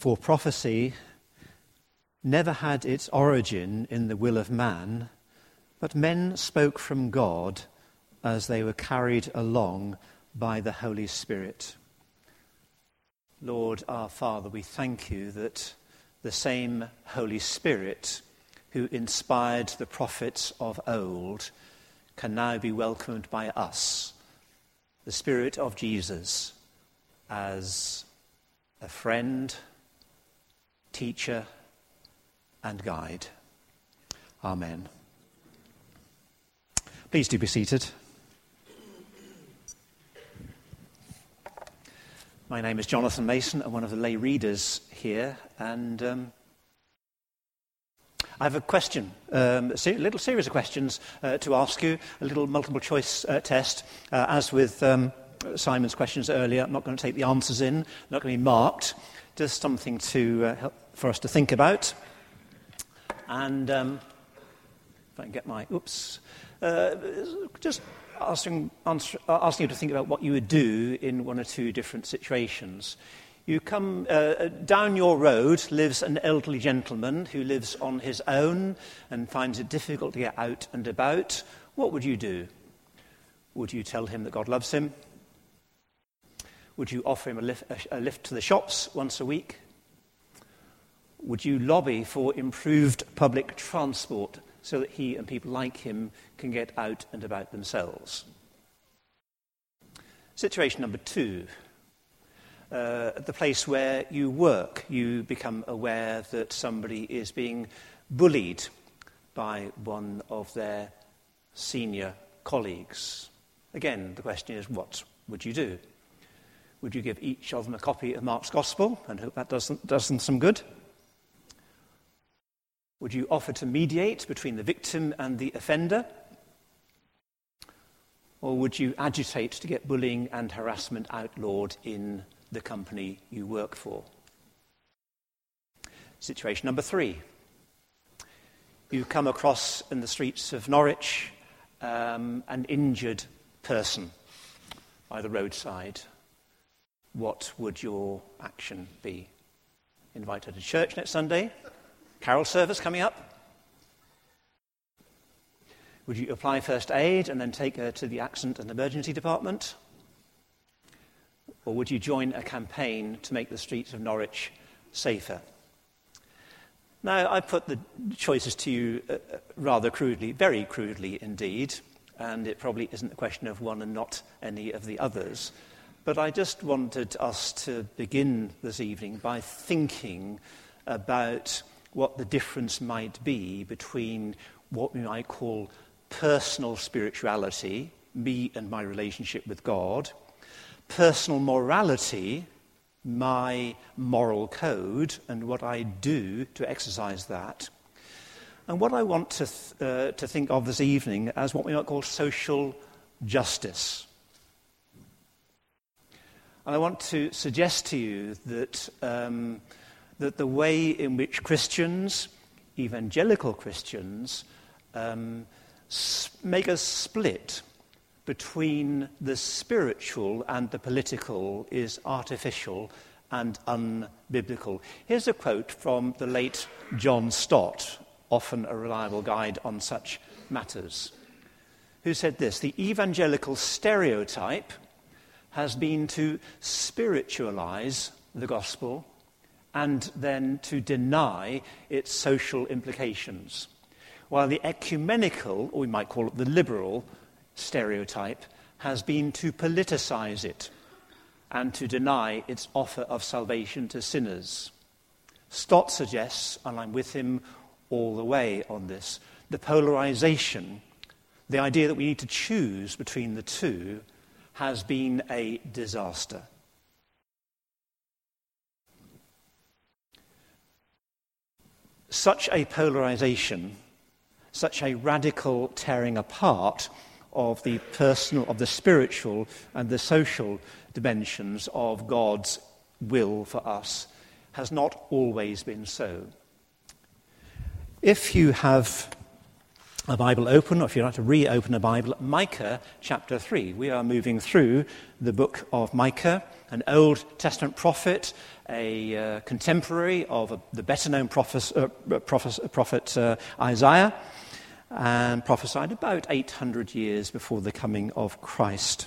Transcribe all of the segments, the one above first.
For prophecy never had its origin in the will of man, but men spoke from God as they were carried along by the Holy Spirit. Lord our Father, we thank you that the same Holy Spirit who inspired the prophets of old can now be welcomed by us, the Spirit of Jesus, as a friend, teacher, and guide. Amen. Please do be seated. My name is Jonathan Mason. I'm one of the lay readers here, and um, I have a question, um, a little series of questions uh, to ask you, a little multiple choice uh, test. Uh, as with um, Simon's questions earlier, I'm not going to take the answers in, not going to be marked, just something to uh, help for us to think about. And um, if I can get my, oops, uh, just asking, answer, asking you to think about what you would do in one or two different situations. You come uh, down your road, lives an elderly gentleman who lives on his own and finds it difficult to get out and about. What would you do? Would you tell him that God loves him? Would you offer him a lift, a, lift to the shops once a week? Would you lobby for improved public transport so that he and people like him can get out and about themselves. Situation number two. Uh, the place where you work, you become aware that somebody is being bullied by one of their senior colleagues. Again, the question is what would you do? Would you give each of them a copy of Mark's Gospel and hope that does, does them some good? Would you offer to mediate between the victim and the offender? Or would you agitate to get bullying and harassment outlawed in the company you work for? Situation number three. You come across in the streets of Norwich um, an injured person by the roadside. What would your action be? Invite her to church next Sunday? Carol service coming up. Would you apply first aid and then take her to the accident and emergency department? Or would you join a campaign to make the streets of Norwich safer? Now, I put the choices to you uh, uh rather crudely, very crudely indeed, and it probably isn't a question of one and not any of the others. But I just wanted us to begin this evening by thinking about what the difference might be between what we might call personal spirituality, me and my relationship with God, personal morality, my moral code, and what I do to exercise that, and what I want to, th- uh, to think of this evening as what we might call social justice. I want to suggest to you that um, that the way in which Christians, evangelical Christians, um, make a split between the spiritual and the political is artificial and unbiblical. Here's a quote from the late John Stott, often a reliable guide on such matters, who said this The evangelical stereotype has been to spiritualize the gospel and then to deny its social implications. While the ecumenical, or we might call it the liberal, stereotype has been to politicize it and to deny its offer of salvation to sinners. Stott suggests, and I'm with him all the way on this, the polarization, the idea that we need to choose between the two, has been a disaster. Such a polarization, such a radical tearing apart of the personal, of the spiritual, and the social dimensions of God's will for us has not always been so. If you have a Bible open, or if you'd like to reopen a Bible, Micah chapter 3. We are moving through the book of Micah, an Old Testament prophet, a uh, contemporary of a, the better known prophet, uh, prophet, prophet uh, Isaiah, and prophesied about 800 years before the coming of Christ.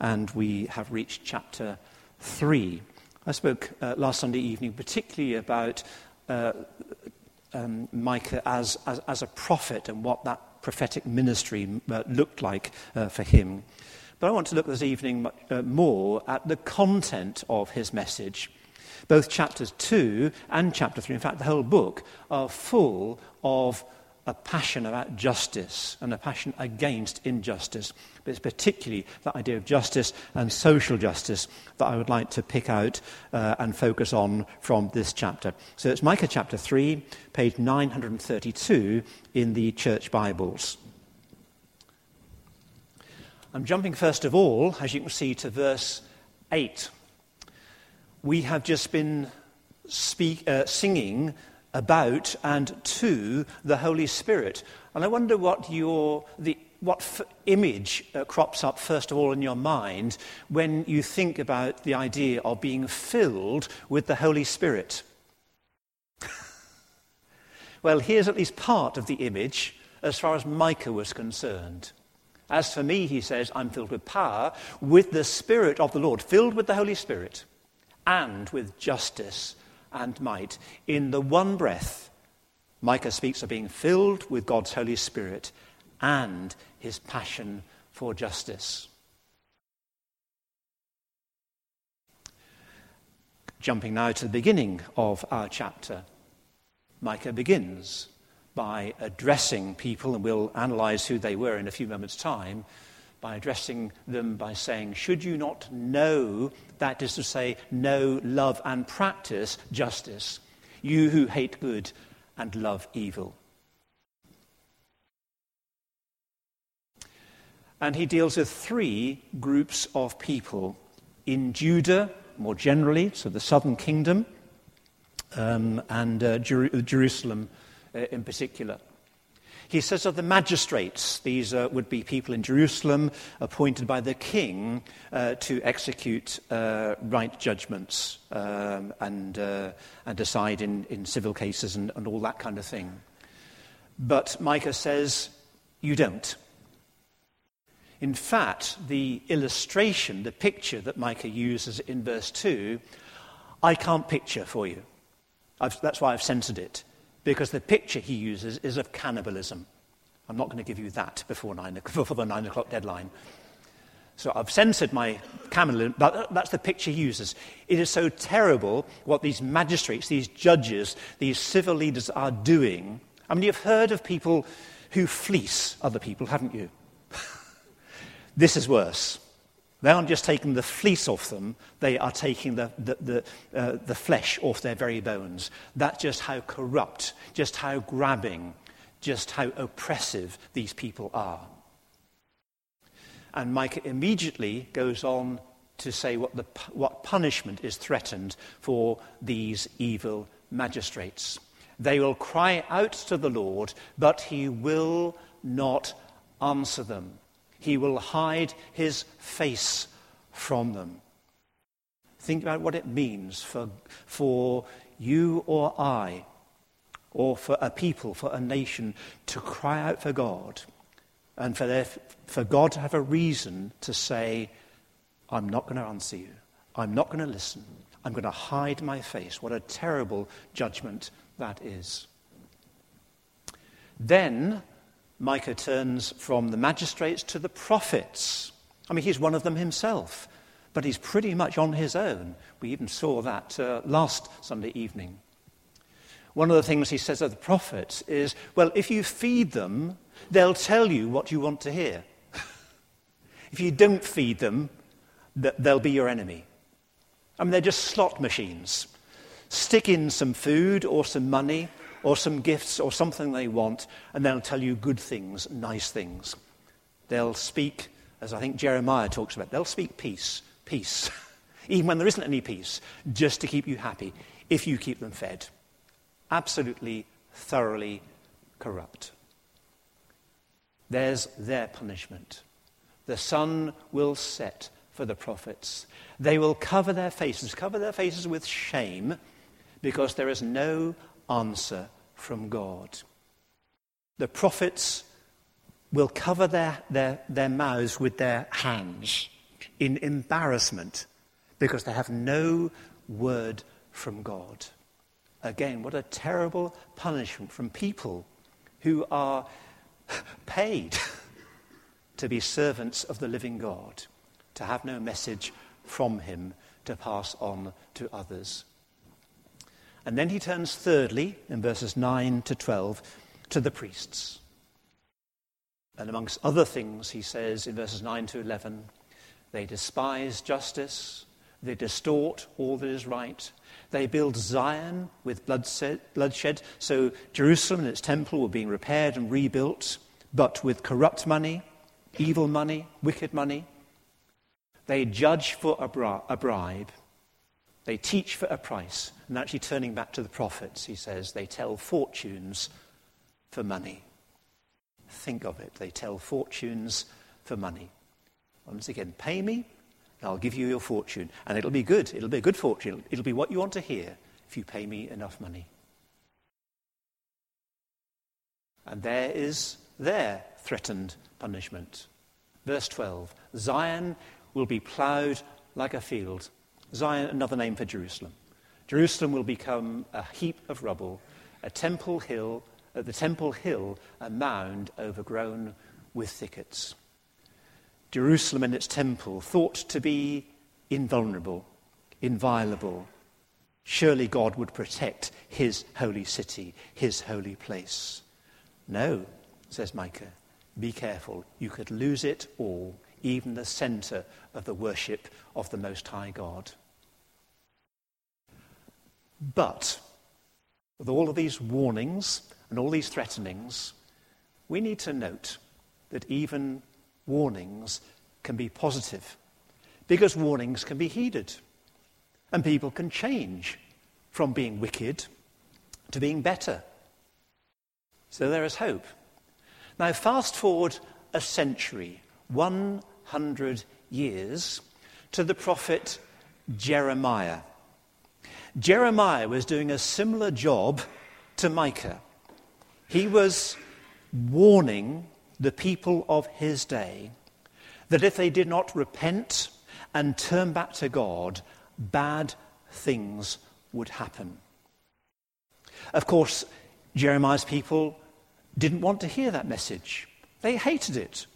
And we have reached chapter 3. I spoke uh, last Sunday evening particularly about uh, um, Micah as, as, as, a prophet and what that prophetic ministry uh, looked like uh, for him. But I want to look this evening uh, more at the content of his message. Both chapters 2 and chapter 3, in fact, the whole book, are full of a passion about justice and a passion against injustice. But it's particularly that idea of justice and social justice that I would like to pick out uh, and focus on from this chapter. So it's Micah chapter 3, page 932 in the Church Bibles. I'm jumping first of all, as you can see, to verse 8. We have just been speak, uh, singing about and to the Holy Spirit. And I wonder what, your, the, what f- image uh, crops up, first of all, in your mind when you think about the idea of being filled with the Holy Spirit. well, here's at least part of the image as far as Micah was concerned. As for me, he says, I'm filled with power, with the Spirit of the Lord, filled with the Holy Spirit, and with justice and might. In the one breath, Micah speaks of being filled with God's Holy Spirit and his passion for justice. Jumping now to the beginning of our chapter, Micah begins by addressing people, and we'll analyze who they were in a few moments' time, by addressing them by saying, Should you not know, that is to say, know, love, and practice justice, you who hate good and love evil? And he deals with three groups of people in Judah, more generally, so the southern kingdom, um, and uh, Jer- Jerusalem uh, in particular. He says of the magistrates, these uh, would be people in Jerusalem appointed by the king uh, to execute uh, right judgments um, and, uh, and decide in, in civil cases and, and all that kind of thing. But Micah says, you don't. In fact, the illustration, the picture that Micah uses in verse 2, I can't picture for you. I've, that's why I've censored it because the picture he uses is of cannibalism. I'm not going to give you that before, nine, before the nine o'clock deadline. So I've censored my cannibalism, but that's the picture he uses. It is so terrible what these magistrates, these judges, these civil leaders are doing. I mean, you've heard of people who fleece other people, haven't you? this is worse. They aren't just taking the fleece off them, they are taking the, the, the, uh, the flesh off their very bones. That's just how corrupt, just how grabbing, just how oppressive these people are. And Micah immediately goes on to say what, the, what punishment is threatened for these evil magistrates. They will cry out to the Lord, but he will not answer them. He will hide his face from them. Think about what it means for, for you or I, or for a people, for a nation, to cry out for God, and for, their, for God to have a reason to say, I'm not going to answer you. I'm not going to listen. I'm going to hide my face. What a terrible judgment that is. Then Micah turns from the magistrates to the prophets. I mean, he's one of them himself, but he's pretty much on his own. We even saw that uh, last Sunday evening. One of the things he says of the prophets is well, if you feed them, they'll tell you what you want to hear. if you don't feed them, they'll be your enemy. I mean, they're just slot machines. Stick in some food or some money, or some gifts or something they want, and they'll tell you good things, nice things. They'll speak, as I think Jeremiah talks about, they'll speak peace, peace, even when there isn't any peace, just to keep you happy, if you keep them fed. Absolutely, thoroughly corrupt. There's their punishment. The sun will set for the prophets. They will cover their faces, cover their faces with shame, because there is no answer from God. The prophets will cover their, their, their mouths with their hands in embarrassment because they have no word from God. Again, what a terrible punishment from people who are paid to be servants of the living God, to have no message from him to pass on to others. And then he turns thirdly, in verses 9 to 12, to the priests. And amongst other things, he says in verses 9 to 11, they despise justice, they distort all that is right, they build Zion with bloodshed, so Jerusalem and its temple were being repaired and rebuilt, but with corrupt money, evil money, wicked money. They judge for a, bri- a bribe. They teach for a price. And actually, turning back to the prophets, he says, they tell fortunes for money. Think of it. They tell fortunes for money. Once again, pay me, and I'll give you your fortune. And it'll be good. It'll be a good fortune. It'll be what you want to hear if you pay me enough money. And there is their threatened punishment. Verse 12 Zion will be ploughed like a field. Zion, another name for Jerusalem. Jerusalem will become a heap of rubble, a temple hill, at the temple hill, a mound overgrown with thickets. Jerusalem and its temple, thought to be invulnerable, inviolable. Surely God would protect his holy city, his holy place. No, says Micah, be careful. You could lose it all, even the center of the worship of the Most High God. But, with all of these warnings and all these threatenings, we need to note that even warnings can be positive because warnings can be heeded and people can change from being wicked to being better. So there is hope. Now, fast forward a century, 100 years, to the prophet Jeremiah. Jeremiah was doing a similar job to Micah. He was warning the people of his day that if they did not repent and turn back to God, bad things would happen. Of course, Jeremiah's people didn't want to hear that message. They hated it.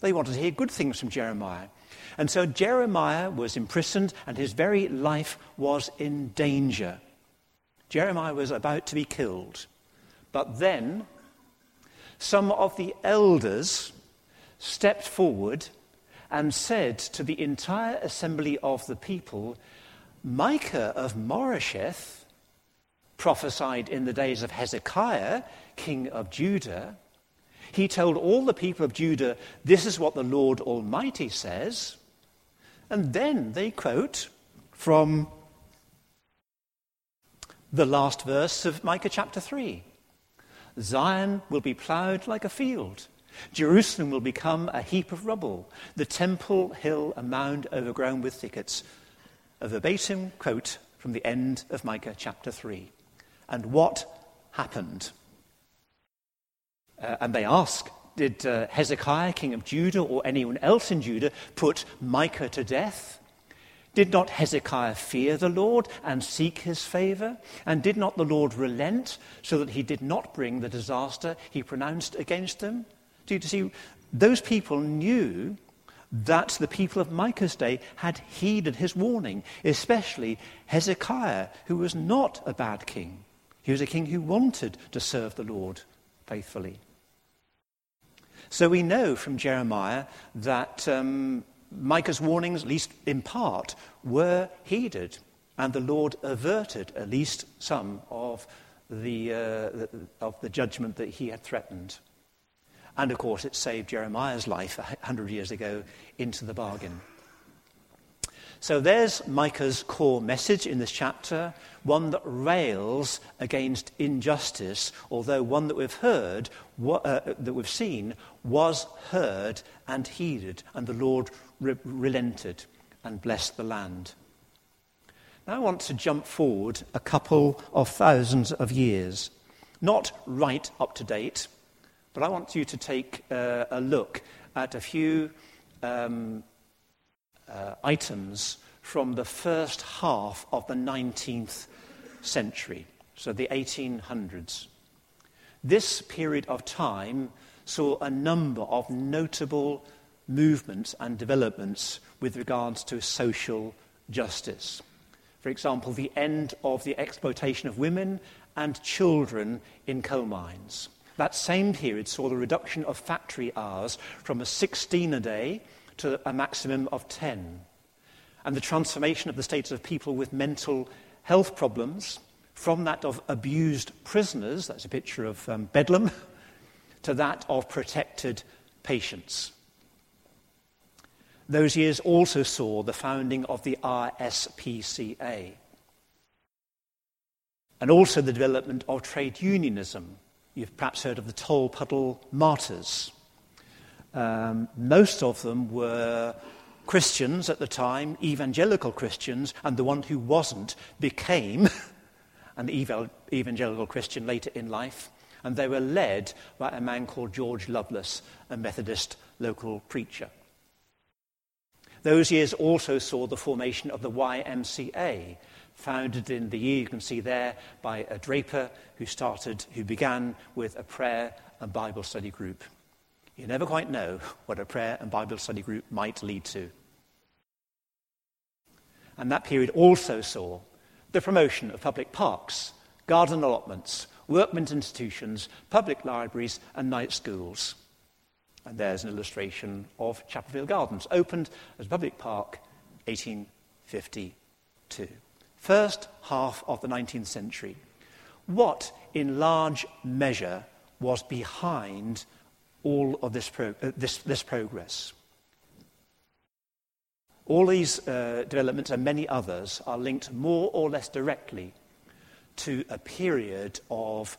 They wanted to hear good things from Jeremiah. And so Jeremiah was imprisoned and his very life was in danger. Jeremiah was about to be killed. But then some of the elders stepped forward and said to the entire assembly of the people, Micah of Moresheth prophesied in the days of Hezekiah, king of Judah. He told all the people of Judah, This is what the Lord Almighty says. And then they quote from the last verse of Micah chapter 3. Zion will be ploughed like a field. Jerusalem will become a heap of rubble, the temple hill a mound overgrown with thickets. A verbatim quote from the end of Micah chapter 3. And what happened? Uh, and they ask, did uh, Hezekiah, king of Judah, or anyone else in Judah put Micah to death? Did not Hezekiah fear the Lord and seek his favor? And did not the Lord relent so that he did not bring the disaster he pronounced against them? Do you see, those people knew that the people of Micah's day had heeded his warning, especially Hezekiah, who was not a bad king. He was a king who wanted to serve the Lord faithfully. So we know from Jeremiah that um, Micah's warnings, at least in part, were heeded, and the Lord averted at least some of the, uh, of the judgment that he had threatened. And of course, it saved Jeremiah's life a hundred years ago into the bargain. So there's Micah's core message in this chapter, one that rails against injustice, although one that we've heard, uh, that we've seen, was heard and heeded, and the Lord re- relented and blessed the land. Now I want to jump forward a couple of thousands of years, not right up to date, but I want you to take uh, a look at a few um, uh, items from the first half of the 19th century, so the 1800s. This period of time saw a number of notable movements and developments with regards to social justice. For example, the end of the exploitation of women and children in coal mines. That same period saw the reduction of factory hours from a 16 a day to a maximum of 10. And the transformation of the status of people with mental health problems from that of abused prisoners, that's a picture of um, Bedlam, to that of protected patients. Those years also saw the founding of the RSPCA and also the development of trade unionism. You've perhaps heard of the Tolpuddle Martyrs. Um, most of them were Christians at the time, evangelical Christians, and the one who wasn't became an evangelical Christian later in life. And they were led by a man called George Loveless, a Methodist local preacher. Those years also saw the formation of the YMCA, founded in the year you can see there by a draper who started, who began with a prayer and Bible study group. You never quite know what a prayer and Bible study group might lead to. And that period also saw the promotion of public parks, garden allotments, workmen's institutions, public libraries, and night schools. And there's an illustration of Chapelfield Gardens, opened as a public park 1852. First half of the 19th century. What, in large measure, was behind all of this, pro- uh, this, this progress? All these uh, developments and many others are linked more or less directly to a period of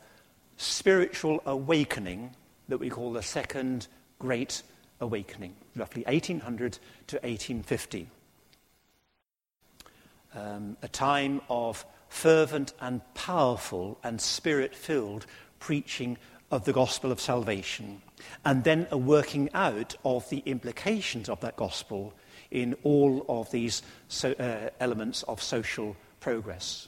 spiritual awakening that we call the Second Great Awakening, roughly 1800 to 1850. Um, a time of fervent and powerful and spirit filled preaching of the gospel of salvation, and then a working out of the implications of that gospel in all of these so, uh, elements of social progress.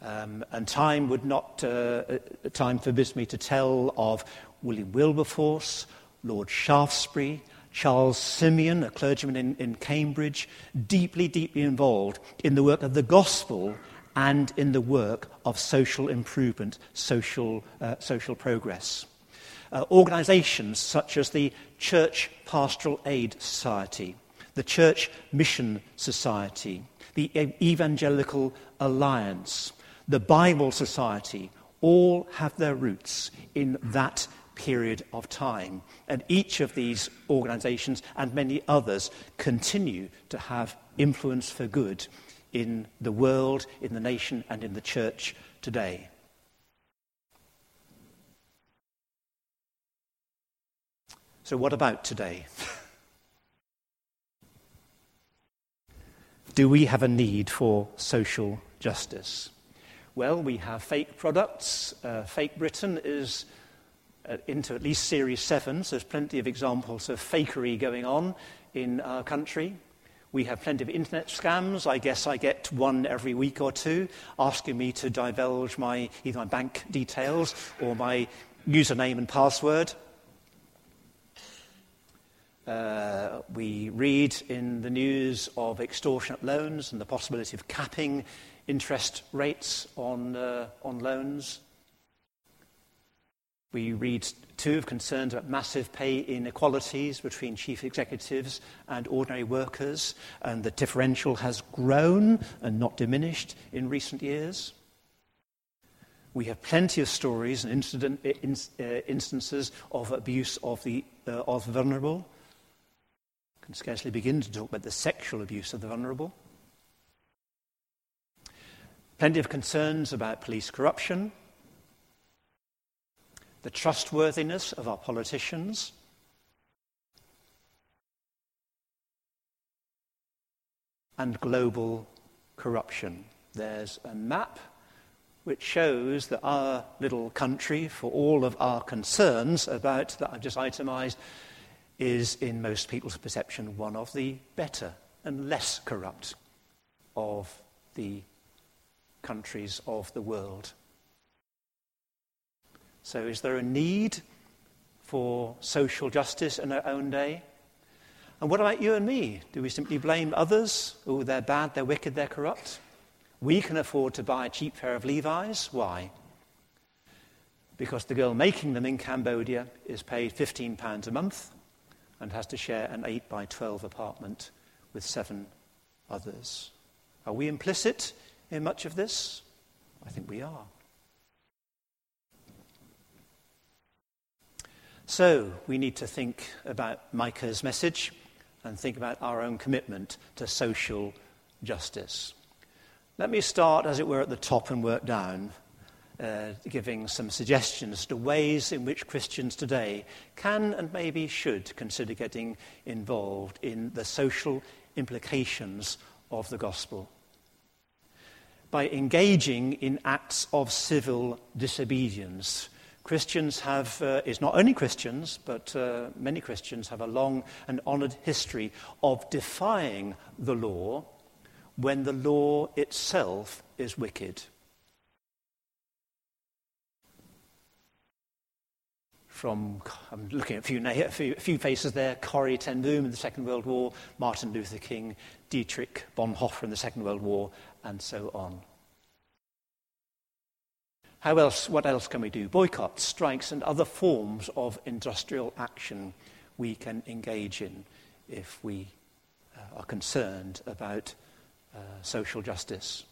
Um, and time would not, uh, uh, time forbids me to tell of William Wilberforce, Lord Shaftesbury, Charles Simeon, a clergyman in, in Cambridge, deeply, deeply involved in the work of the gospel and in the work of social improvement, social, uh, social progress. Uh, organizations such as the Church Pastoral Aid Society, the Church Mission Society, the Evangelical Alliance, the Bible Society, all have their roots in that period of time. And each of these organizations and many others continue to have influence for good in the world, in the nation, and in the church today. So, what about today? Do we have a need for social justice? Well, we have fake products. Uh, fake Britain is uh, into at least Series 7, so there's plenty of examples of fakery going on in our country. We have plenty of internet scams. I guess I get one every week or two asking me to divulge my, either my bank details or my username and password. Uh, we read in the news of extortionate loans and the possibility of capping interest rates on, uh, on loans. We read too of concerns about massive pay inequalities between chief executives and ordinary workers, and the differential has grown and not diminished in recent years. We have plenty of stories and incident, in, uh, instances of abuse of the, uh, of vulnerable can scarcely begin to talk about the sexual abuse of the vulnerable. Plenty of concerns about police corruption, the trustworthiness of our politicians, and global corruption. There's a map which shows that our little country, for all of our concerns about that I've just itemized, is in most people's perception one of the better and less corrupt of the countries of the world. So, is there a need for social justice in our own day? And what about you and me? Do we simply blame others? Oh, they're bad, they're wicked, they're corrupt? We can afford to buy a cheap pair of Levi's. Why? Because the girl making them in Cambodia is paid £15 a month and has to share an 8 by 12 apartment with seven others. Are we implicit in much of this? I think we are. So, we need to think about Micah's message and think about our own commitment to social justice. Let me start, as it were, at the top and work down, uh, giving some suggestions to ways in which Christians today can and maybe should consider getting involved in the social implications of the gospel. By engaging in acts of civil disobedience, Christians have, uh, it's not only Christians, but uh, many Christians have a long and honoured history of defying the law when the law itself is wicked. From, I'm looking at a few, a few, a few faces there, Corrie ten Boom in the Second World War, Martin Luther King, Dietrich Bonhoeffer in the Second World War, and so on. How else, what else can we do? Boycotts, strikes, and other forms of industrial action we can engage in if we uh, are concerned about uh, social justice.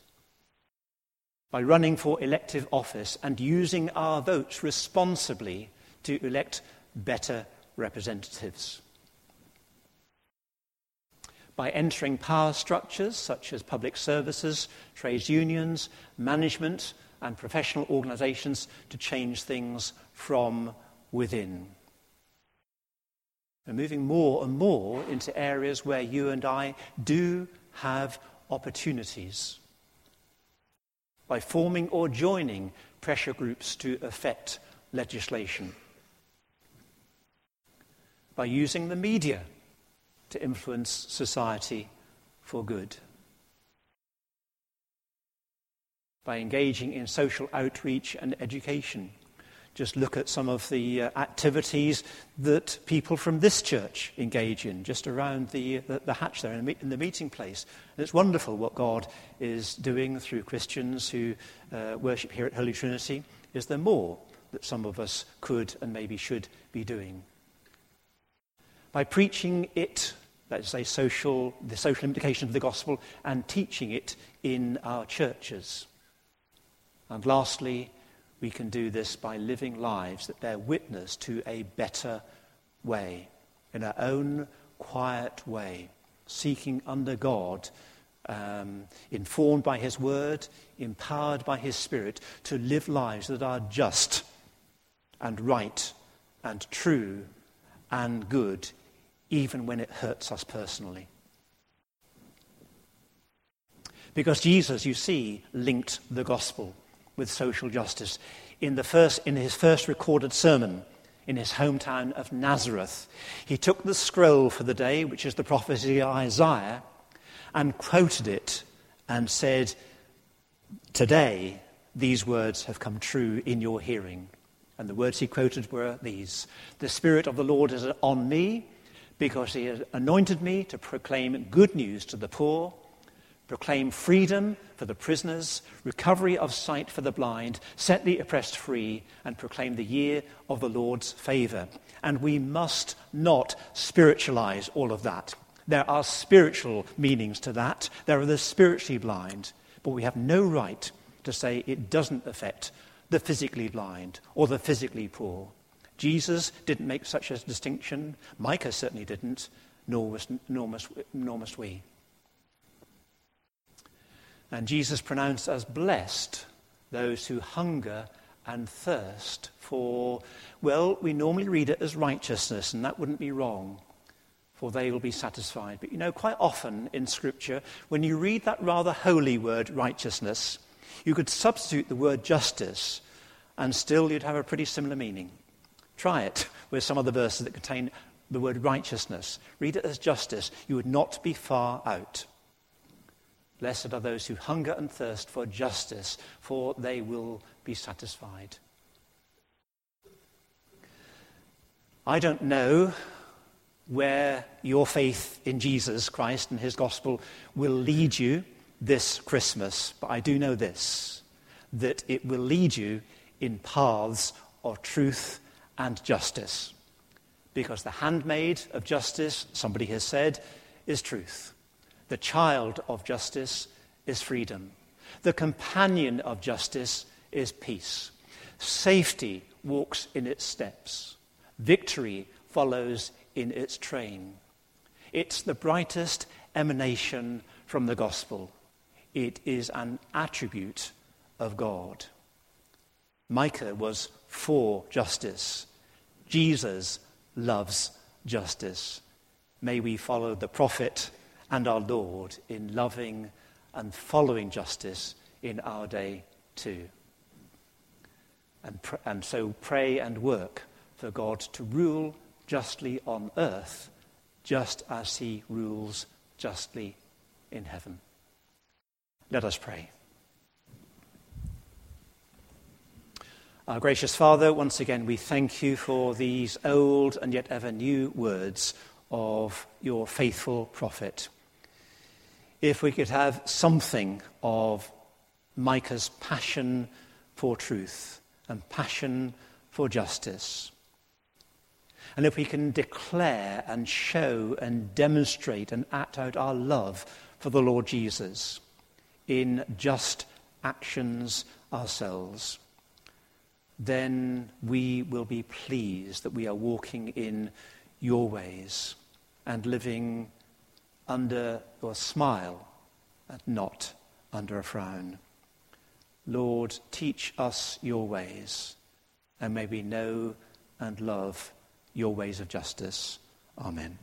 By running for elective office and using our votes responsibly to elect better representatives. By entering power structures such as public services, trades unions, management, and professional organizations to change things from within. We're moving more and more into areas where you and I do have opportunities by forming or joining pressure groups to affect legislation, by using the media to influence society for good, by engaging in social outreach and education just look at some of the uh, activities that people from this church engage in, just around the, the, the hatch there in the, in the, meeting place. And it's wonderful what God is doing through Christians who uh, worship here at Holy Trinity. Is there more that some of us could and maybe should be doing? By preaching it, let's say social, the social implications of the gospel, and teaching it in our churches. And lastly, we can do this by living lives that bear witness to a better way, in our own quiet way, seeking under God, um, informed by His Word, empowered by His Spirit, to live lives that are just and right and true and good, even when it hurts us personally. Because Jesus, you see, linked the gospel with social justice. In, the first, in his first recorded sermon in his hometown of Nazareth, he took the scroll for the day, which is the prophecy of Isaiah, and quoted it and said, Today, these words have come true in your hearing. And the words he quoted were these The Spirit of the Lord is on me because he has anointed me to proclaim good news to the poor proclaim freedom for the prisoners, recovery of sight for the blind, set the oppressed free, and proclaim the year of the Lord's favor. And we must not spiritualize all of that. There are spiritual meanings to that. There are the spiritually blind. But we have no right to say it doesn't affect the physically blind or the physically poor. Jesus didn't make such a distinction. Micah certainly didn't. nor must, nor must, nor must we. And Jesus pronounced as blessed those who hunger and thirst for, well, we normally read it as righteousness, and that wouldn't be wrong, for they will be satisfied. But you know, quite often in Scripture, when you read that rather holy word, righteousness, you could substitute the word justice, and still you'd have a pretty similar meaning. Try it with some of the verses that contain the word righteousness. Read it as justice. You would not be far out. Blessed are those who hunger and thirst for justice, for they will be satisfied. I don't know where your faith in Jesus Christ and his gospel will lead you this Christmas, but I do know this that it will lead you in paths of truth and justice. Because the handmaid of justice, somebody has said, is truth. The child of justice is freedom. The companion of justice is peace. Safety walks in its steps. Victory follows in its train. It's the brightest emanation from the gospel. It is an attribute of God. Micah was for justice. Jesus loves justice. May we follow the prophet and our Lord in loving and following justice in our day too. And, pr- and so pray and work for God to rule justly on earth, just as he rules justly in heaven. Let us pray. Our gracious Father, once again we thank you for these old and yet ever new words of your faithful prophet. If we could have something of Micah's passion for truth and passion for justice, and if we can declare and show and demonstrate and act out our love for the Lord Jesus in just actions ourselves then we will be pleased that we are walking in your ways and living under your smile and not under a frown. Lord, teach us your ways, and may we know and love your ways of justice. Amen.